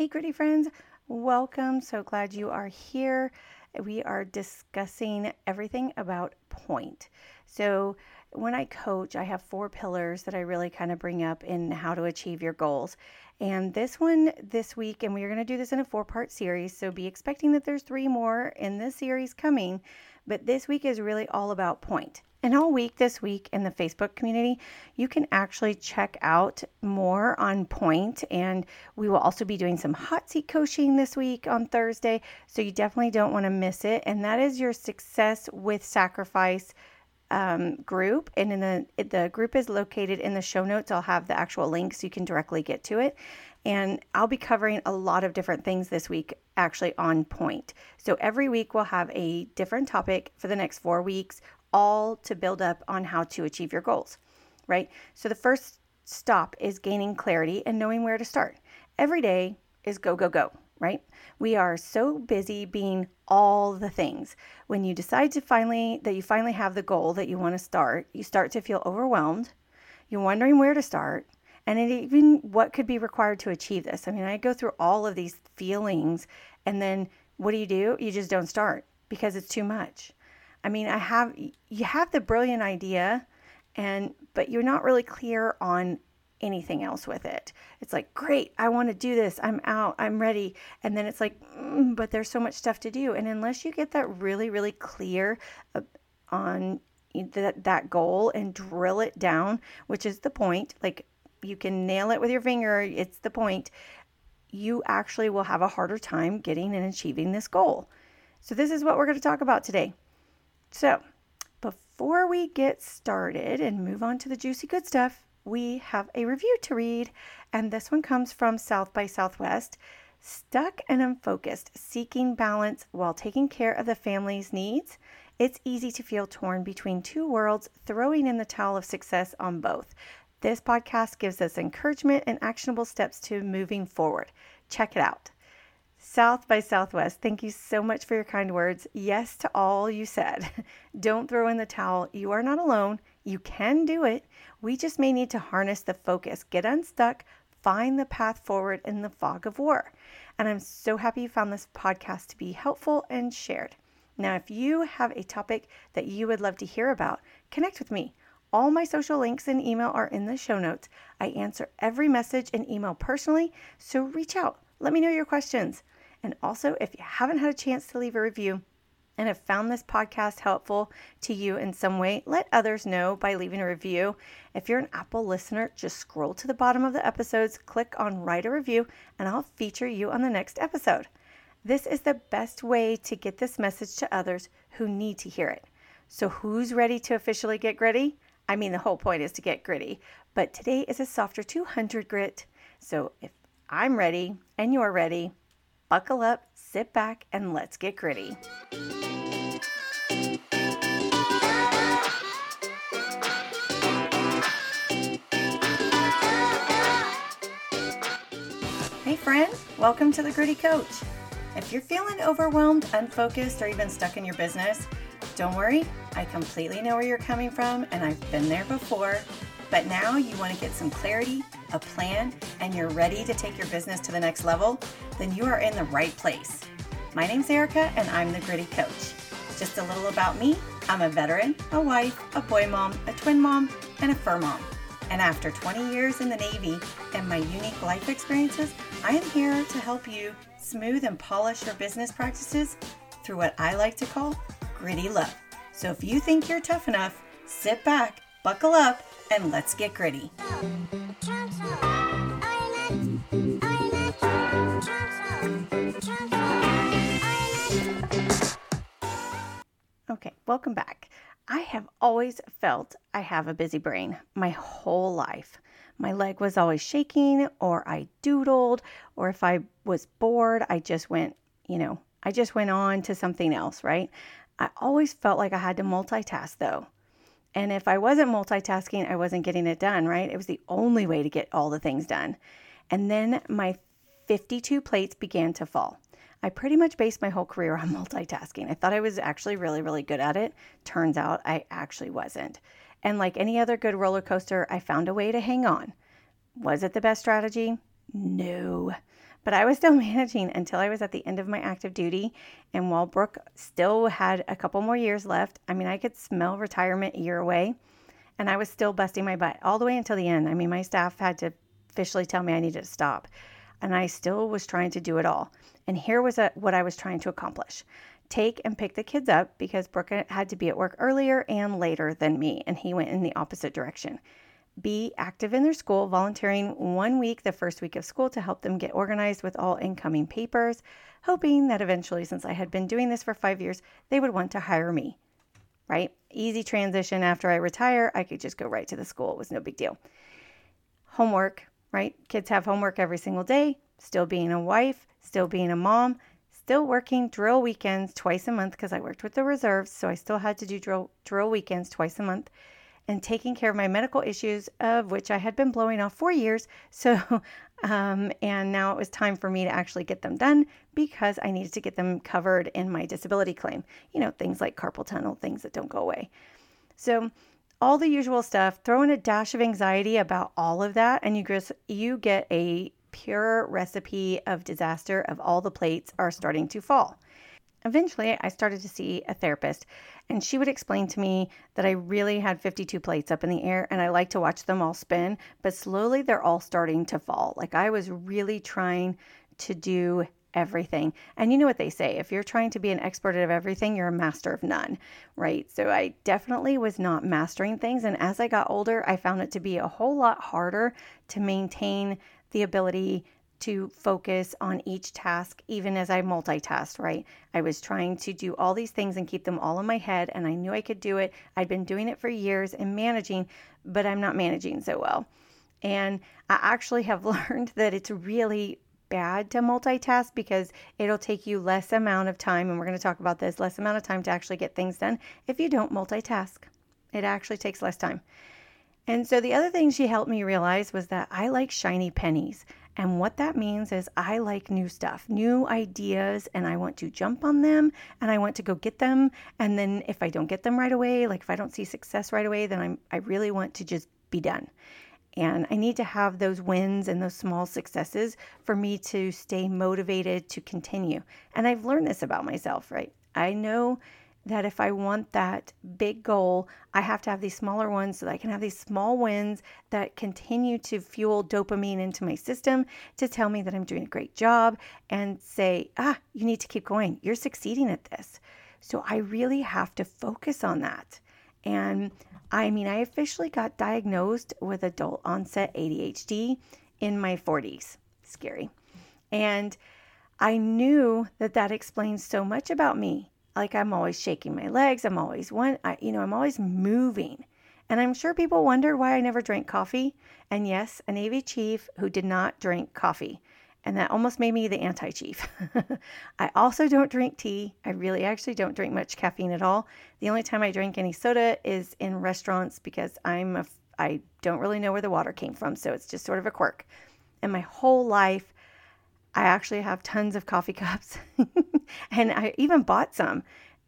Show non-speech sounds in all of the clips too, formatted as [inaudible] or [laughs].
Hey, gritty friends, welcome. So glad you are here. We are discussing everything about point. So, when I coach, I have four pillars that I really kind of bring up in how to achieve your goals. And this one this week, and we're going to do this in a four part series. So be expecting that there's three more in this series coming. But this week is really all about point. And all week this week in the Facebook community, you can actually check out more on point. And we will also be doing some hot seat coaching this week on Thursday. So you definitely don't want to miss it. And that is your success with sacrifice um, group. And in the the group is located in the show notes. I'll have the actual link so you can directly get to it. And I'll be covering a lot of different things this week, actually on point. So every week we'll have a different topic for the next four weeks all to build up on how to achieve your goals, right? So the first stop is gaining clarity and knowing where to start. Every day is go, go, go, right? We are so busy being all the things. When you decide to finally, that you finally have the goal that you want to start, you start to feel overwhelmed. You're wondering where to start and even what could be required to achieve this. I mean, I go through all of these feelings and then what do you do? You just don't start because it's too much. I mean, I have you have the brilliant idea and but you're not really clear on anything else with it. It's like, great, I want to do this. I'm out. I'm ready. And then it's like, mm, but there's so much stuff to do. And unless you get that really, really clear uh, on that that goal and drill it down, which is the point, like you can nail it with your finger, it's the point. You actually will have a harder time getting and achieving this goal. So this is what we're going to talk about today. So, before we get started and move on to the juicy good stuff, we have a review to read, and this one comes from South by Southwest. Stuck and unfocused, seeking balance while taking care of the family's needs. It's easy to feel torn between two worlds, throwing in the towel of success on both. This podcast gives us encouragement and actionable steps to moving forward. Check it out. South by Southwest, thank you so much for your kind words. Yes to all you said. [laughs] Don't throw in the towel. You are not alone. You can do it. We just may need to harness the focus, get unstuck, find the path forward in the fog of war. And I'm so happy you found this podcast to be helpful and shared. Now, if you have a topic that you would love to hear about, connect with me. All my social links and email are in the show notes. I answer every message and email personally, so reach out. Let me know your questions. And also, if you haven't had a chance to leave a review and have found this podcast helpful to you in some way, let others know by leaving a review. If you're an Apple listener, just scroll to the bottom of the episodes, click on write a review, and I'll feature you on the next episode. This is the best way to get this message to others who need to hear it. So, who's ready to officially get gritty? I mean, the whole point is to get gritty, but today is a softer 200 grit. So, if I'm ready and you're ready, buckle up, sit back, and let's get gritty. Hey, friend, welcome to the Gritty Coach. If you're feeling overwhelmed, unfocused, or even stuck in your business, don't worry, I completely know where you're coming from and I've been there before. But now you want to get some clarity, a plan, and you're ready to take your business to the next level, then you are in the right place. My name's Erica and I'm the Gritty Coach. Just a little about me I'm a veteran, a wife, a boy mom, a twin mom, and a fur mom. And after 20 years in the Navy and my unique life experiences, I am here to help you smooth and polish your business practices through what I like to call gritty love. So if you think you're tough enough, sit back, buckle up, and let's get gritty. Okay, welcome back. I have always felt I have a busy brain my whole life. My leg was always shaking, or I doodled, or if I was bored, I just went, you know, I just went on to something else, right? I always felt like I had to multitask though. And if I wasn't multitasking, I wasn't getting it done, right? It was the only way to get all the things done. And then my 52 plates began to fall. I pretty much based my whole career [laughs] on multitasking. I thought I was actually really, really good at it. Turns out I actually wasn't. And like any other good roller coaster, I found a way to hang on. Was it the best strategy? No. But I was still [laughs] managing until I was at the end of my active duty. And while Brooke still had a couple more years left, I mean, I could smell retirement a year away. And I was still busting my butt all the way until the end. I mean, my staff had to officially tell me I needed to stop. And I still was trying to do it all. And here was a, what I was trying to accomplish take and pick the kids up because Brooke had to be at work earlier and later than me, and he went in the opposite direction be active in their school, volunteering one week the first week of school to help them get organized with all incoming papers, hoping that eventually, since I had been doing this for five years, they would want to hire me. Right? Easy transition after I retire. I could just go right to the school. It was no big deal. Homework, right? Kids have homework every single day. Still being a wife, still being a mom, still working drill weekends twice a month because I worked with the reserves. So I still had to do drill, drill weekends twice a month and taking care of my medical issues, of which I had been blowing off for years. [laughs] So, um, and now it was time for me to actually get them done because I needed to get them covered in my disability claim. You know, things like carpal tunnel, things that don't go away. So, all the usual stuff, throw in a dash of anxiety about all of that, and you get, you get a pure recipe of disaster of all the plates are starting to fall. Eventually, I started to see a therapist, and she would explain to me that I really had 52 plates up in the air and I like to watch them all spin, but slowly they're all starting to fall. Like I was really trying to do everything. And you know what they say if you're trying to be an expert of everything, you're a master of none, right? So I definitely was not mastering things. And as I got older, I found it to be a whole lot harder to maintain the ability to focus on each task, even as I multitasked, right? I was trying to do all these things and keep them all in my head, and I knew I could do it. I'd been doing it for years and managing, but I'm not managing so well. And I actually have [laughs] learned that it's really bad to multitask because it'll take you less amount of time and we're going to talk about this less amount of time to actually get things done if you don't multitask it actually takes less time and so the other thing she helped me realize was that I like shiny pennies. And what that means is I like new stuff, new ideas, and I want to jump on them and I want to go get them. And then if I don't get them right away, like if I don't see success right away, then I'm, I really want to just be done. And I need to have those wins and those small successes for me to stay motivated to continue. And I've learned this about myself, right? I know that if I want that big goal, I have to have these smaller ones so that I can have these small wins that continue to fuel dopamine into my system to tell me that I'm doing a great job and say, ah, you need to keep going. You're succeeding at this. So I really have to focus on that. And I mean, I officially got diagnosed with adult onset ADHD in my 40s. Scary. And I knew that that explains so much about me like I'm always shaking my legs. I'm always one, I, you know, I'm always moving. And I'm sure people wondered why I never drank coffee. And yes, a Navy chief who did not drink coffee. And that almost made me the anti chief. [laughs] I also don't drink tea. I really actually don't drink much caffeine at all. The only time I drink any soda is in restaurants because I'm a, I don't really know where the water came from. So it's just sort of a quirk. And my whole life, I actually have tons of coffee [laughs] cups [laughs] and I even bought some.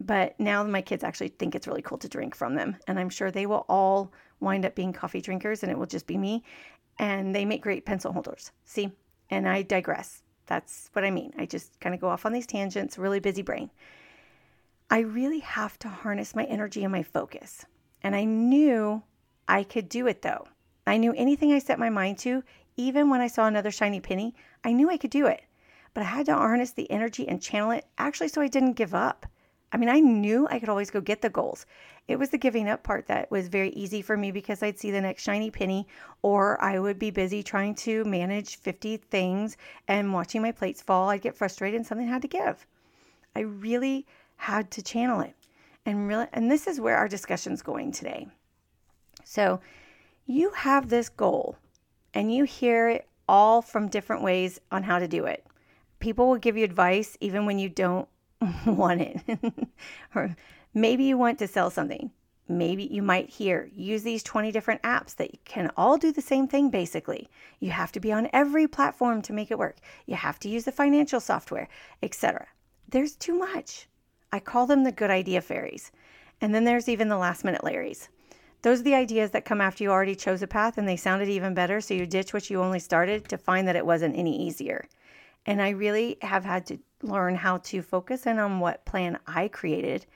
But now my kids actually think it's really cool to drink from them. And I'm sure they will all wind up being coffee drinkers and it will just be me. And they make great pencil holders. See? And I digress. That's what I mean. I just kind of go off on these tangents, really busy brain. I really have to harness my energy and my focus. And I knew I could do it though. I knew anything I set my mind to, even when I saw another shiny penny, I knew I could do it. But I had to harness the energy and channel it actually so I didn't give up. I mean, I knew I could always go get the goals. It was the giving up part that was very easy for me because I'd see the next shiny penny, or I would be busy trying to manage 50 things and watching my plates fall. I'd get frustrated and something had to give. I really had to channel it. And really and this is where our discussion's going today. So, you have this goal and you hear it all from different ways on how to do it. People will give you advice even when you don't [laughs] want it. [laughs] or maybe you want to sell something. Maybe you might hear use these 20 different apps that can all do the same thing basically. You have to be on every platform to make it work. You have to use the financial software, etc. There's too much. I call them the good idea fairies. And then there's even the last minute Larrys. Those are the ideas that come after you already chose a path and they sounded even better, so you ditch what you only started to find that it wasn't any easier. And I really have had to learn how to focus in on what plan I created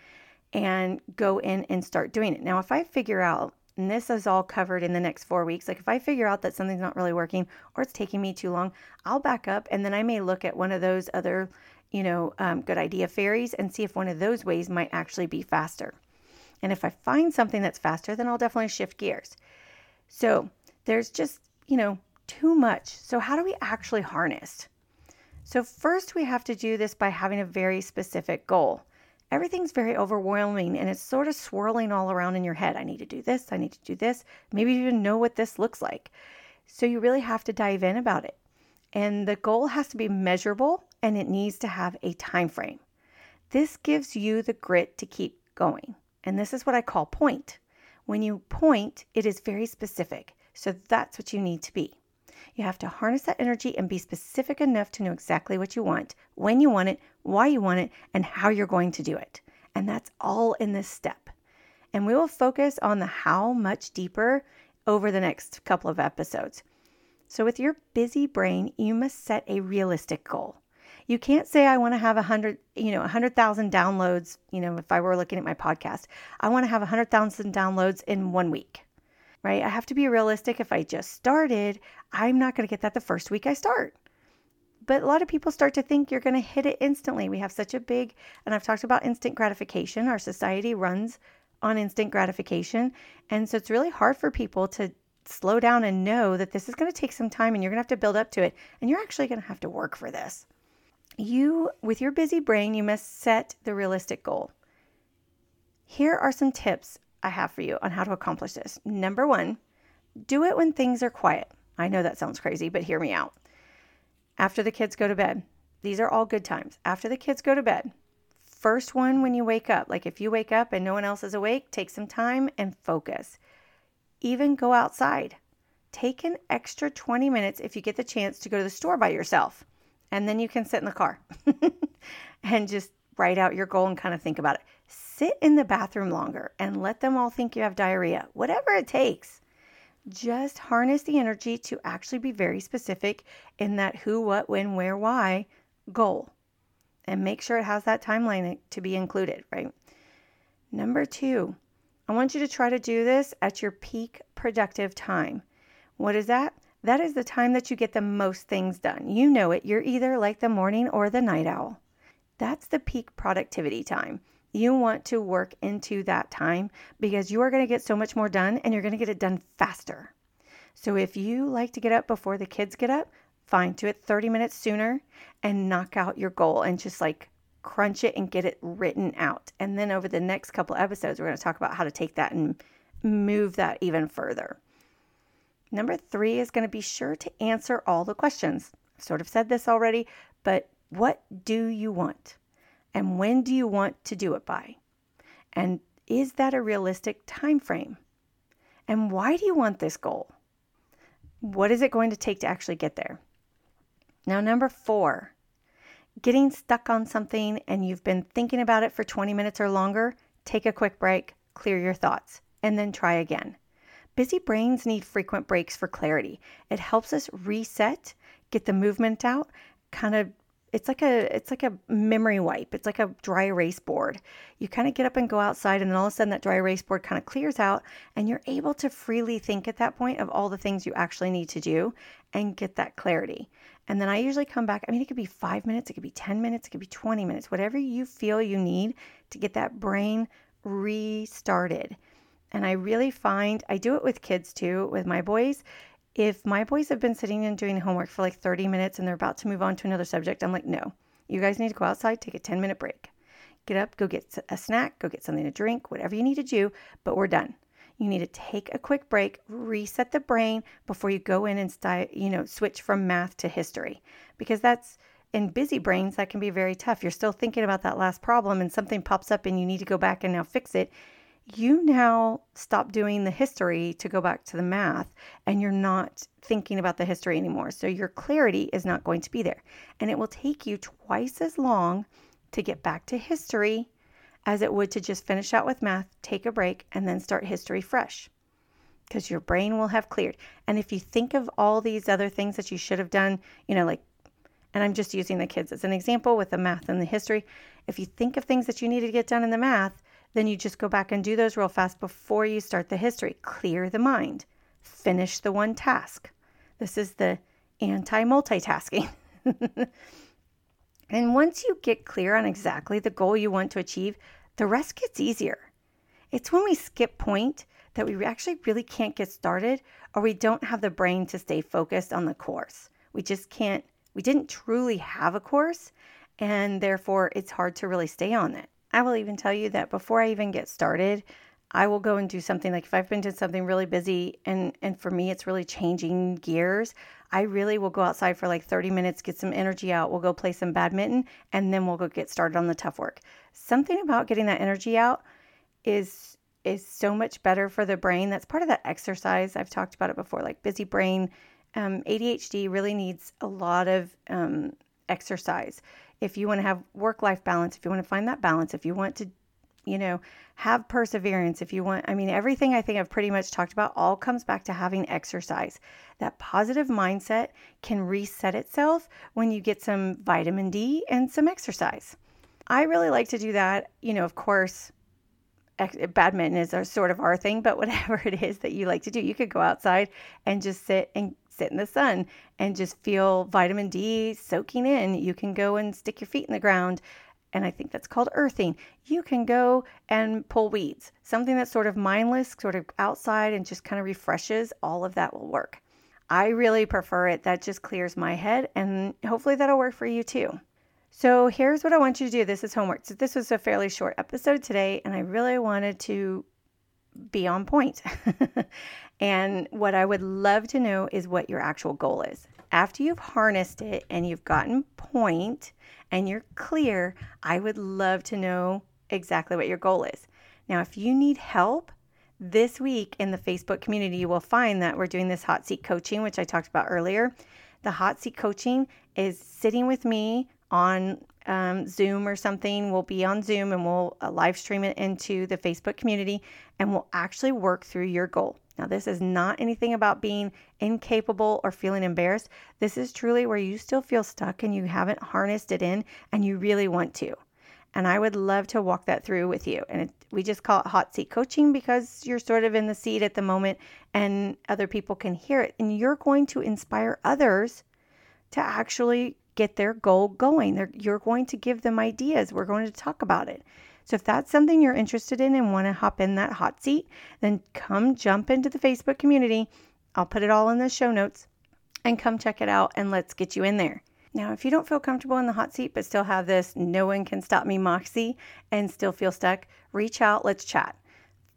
and go in and start doing it. Now, if I figure out, and this is all covered in the next four weeks, like if I figure out that something's not really working or it's taking me too long, I'll back up and then I may look at one of those other, you know, um, good idea fairies and see if one of those ways might actually be faster. And if I find something that's faster, then I'll definitely shift gears. So there's just, you know, too much. So, how do we actually harness? So, first, we have to do this by having a very specific goal everything's very overwhelming and it's sort of swirling all around in your head. I need to do this, I need to do this. Maybe you even know what this looks like. So you really have to dive in about it. And the goal has to be measurable and it needs to have a time frame. This gives you the grit to keep going. And this is what I call point. When you point, it is very specific. So that's what you need to be. You have to harness that energy and be specific enough to know exactly what you want, when you want it, why you want it, and how you're going to do it. And that's all in this step. And we will focus on the how much deeper over the next couple of episodes. So, with your busy brain, you must set a realistic goal. You can't say I want to have a hundred, you know, a hundred thousand downloads. You know, if I were looking at my podcast, I want to have a hundred thousand downloads in one week right? I have to be realistic. If I just started, I'm not going to get that the first week I start. But a lot of people start to think you're going to hit it instantly. We have such a big, and I've talked about instant gratification. Our society runs on instant gratification. And so it's really hard for people to slow down and know that this is going to take some time and you're going to have to build up to it. And you're actually going to have to work for this. You, with your busy brain, you must set the realistic goal. Here are some tips I have for you on how to accomplish this. Number one, do it when things are quiet. I know that sounds crazy, but hear me out. After the kids go to bed, these are all good times. After the kids go to bed, first one when you wake up, like if you wake up and no one else is awake, take some time and focus. Even go outside. Take an extra 20 minutes if you get the chance to go to the store by yourself. And then you can sit in the car [laughs] and just write out your goal and kind of think about it sit in the bathroom longer and let them all think you have diarrhea, whatever it takes. Just harness the energy to actually be very specific in that who, what, when, where, why goal. And make sure it has that timeline to be included, right? Number two, I want you to try to do this at your peak productive time. What is that? That is the time that you get the most things done. You know it. You're either like the morning or the night owl. That's the peak productivity time. You want to work into that time because you are going to get so much more done and you're going to get it done faster. So if you like to get up before the kids get up, fine, do it 30 minutes sooner and knock out your goal and just like crunch it and get it written out. And then over the next couple episodes, we're going to talk about how to take that and move that even further. Number three is going to be sure to answer all the questions. I've sort of said this already, but what do you want? And when do you want to do it by? And is that a realistic time frame? And why do you want this goal? What is it going to take to actually get there? Now, number four, getting stuck on something and you've been thinking about it for 20 minutes or longer, take a quick break, clear your thoughts, and then try again. Busy brains need frequent breaks for clarity. It helps us reset, get the movement out, kind of it's like a it's like a memory wipe. It's like a dry erase board. You kind of get up and go outside and then all of a sudden that dry erase board kind of clears out and you're able to freely think at that point of all the things you actually need to do and get that clarity. And then I usually come back. I mean, it could be 5 minutes, it could be 10 minutes, it could be 20 minutes, whatever you feel you need to get that brain restarted. And I really find I do it with kids too, with my boys if my boys have been sitting and doing homework for like 30 minutes and they're about to move on to another subject, I'm like, no, you guys need to go outside, take a 10 minute break. Get up, go get a snack, go get something to drink, whatever you need to do, but we're done. You need to take a quick break, reset the brain before you go in and you know switch from math to history because that's in busy brains that can be very tough. You're still thinking about that last problem and something pops up and you need to go back and now fix it you now stop doing the history to go back to the math and you're not thinking about the history anymore. So your clarity is not going to be there. And it will take you twice as long to get back to history as it would to just finish out with math, take a break, and then start history fresh. Because your brain will have cleared. And if you think of all these other things that you should have done, you know, like And I'm just using the kids as an example with the math and the history. If you think of things that you need to get done in the math, then you just go back and do those real fast before you start the history. Clear the mind. Finish the one task. This is the anti multitasking. [laughs] and once you get clear on exactly the goal you want to achieve, the rest gets easier. It's when we skip point that we actually really can't get started or we don't have the brain to stay focused on the course. We just can't, we didn't truly have a course and therefore it's hard to really stay on it. I will even tell you that before I even get started, I will go and do something like if I've been doing something really busy and and for me it's really changing gears, I really will go outside for like 30 minutes, get some energy out. We'll go play some badminton and then we'll go get started on the tough work. Something about getting that energy out is is so much better for the brain. That's part of that exercise. I've talked about it before, like busy brain. Um, ADHD really needs a lot of um, exercise. If you want to have work life balance, if you want to find that balance, if you want to, you know, have perseverance, if you want, I mean, everything I think I've pretty much talked about all comes back to having exercise. That positive mindset can reset itself when you get some vitamin D and some exercise. I really like to do that. You know, of course, badminton is a sort of our thing, but [laughs] whatever it is that you like to do, you could go outside and just sit and sit in the sun and just feel vitamin D soaking in. You can go and stick your feet in the ground. And I think that's called earthing. You can go and pull weeds, something that's sort of mindless, sort of outside and just kind of refreshes. All of that will work. I really prefer it. That just clears my head, and hopefully that'll work for you too. So here's what I want you to do. This is homework. So this was a fairly short episode today, and I really wanted to be on point. [laughs] and what I would love to know is what your actual goal is. After you've harnessed it and you've gotten point and you're clear, I would love to know exactly what your goal is. Now, if you need help, this week in the Facebook community, you will find that we're doing this hot seat coaching, which I talked about earlier. The hot seat coaching is sitting with me on um, Zoom or something. We'll be on Zoom and we'll uh, live stream it into the Facebook community and we'll actually work through your goal. Now, this is not anything about being incapable or feeling embarrassed. This is truly where you still feel stuck and you haven't harnessed it in and you really want to. And I would love to walk that through with you. And it, we just call it hot seat coaching because you're sort of in the seat at the moment and other people can hear it. And you're going to inspire others to actually get their goal going. They're, you're going to give them ideas. We're going to talk about it. So if that's something you're interested in and want to hop in that hot seat, then come jump into the Facebook community. I'll put it all in the show notes and come check it out and let's get you in there. Now, if you don't feel comfortable in the hot seat but still have this no one can stop me moxie and still feel stuck, reach out, let's chat.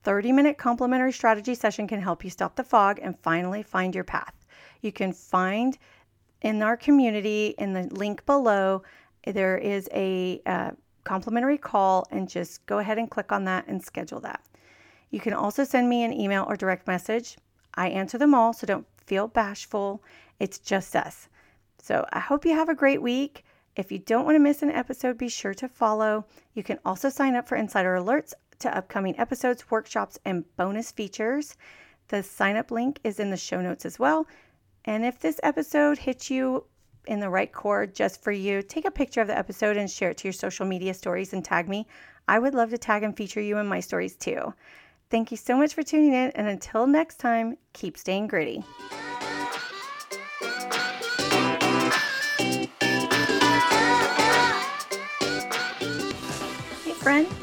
30 minute complimentary strategy session can help you stop the fog and finally find your path. You can find in our community, in the link below, there is a uh, complimentary call, and just go ahead and click on that and schedule that. You can also send me an email or direct message. I answer them all, so don't feel bashful. It's just us. So I hope you have a great week. If you don't want to miss an episode, be sure to follow. You can also sign up for insider alerts to upcoming episodes, workshops, and bonus features. The sign up link is in the show notes as well. And if this episode hits you in the right chord just for you, take a picture of the episode and share it to your social media stories and tag me. I would love to tag and feature you in my stories too. Thank you so much for tuning in, and until next time, keep staying gritty.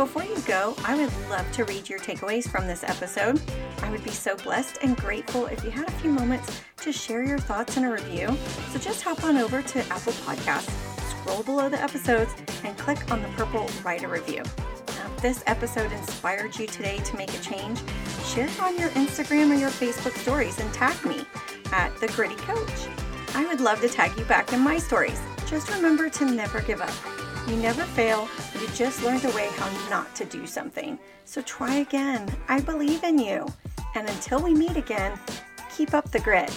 Before you go, I would love to read your takeaways from this episode. I would be so blessed and grateful if you had a few moments to share your thoughts in a review. So just hop on over to Apple Podcasts, scroll below the episodes, and click on the purple Write a Review. Now, if this episode inspired you today to make a change, share it on your Instagram or your Facebook stories and tag me at The Gritty Coach. I would love to tag you back in my stories. Just remember to never give up. You never fail, you just learned a way how not to do something. So try again. I believe in you. And until we meet again, keep up the grit.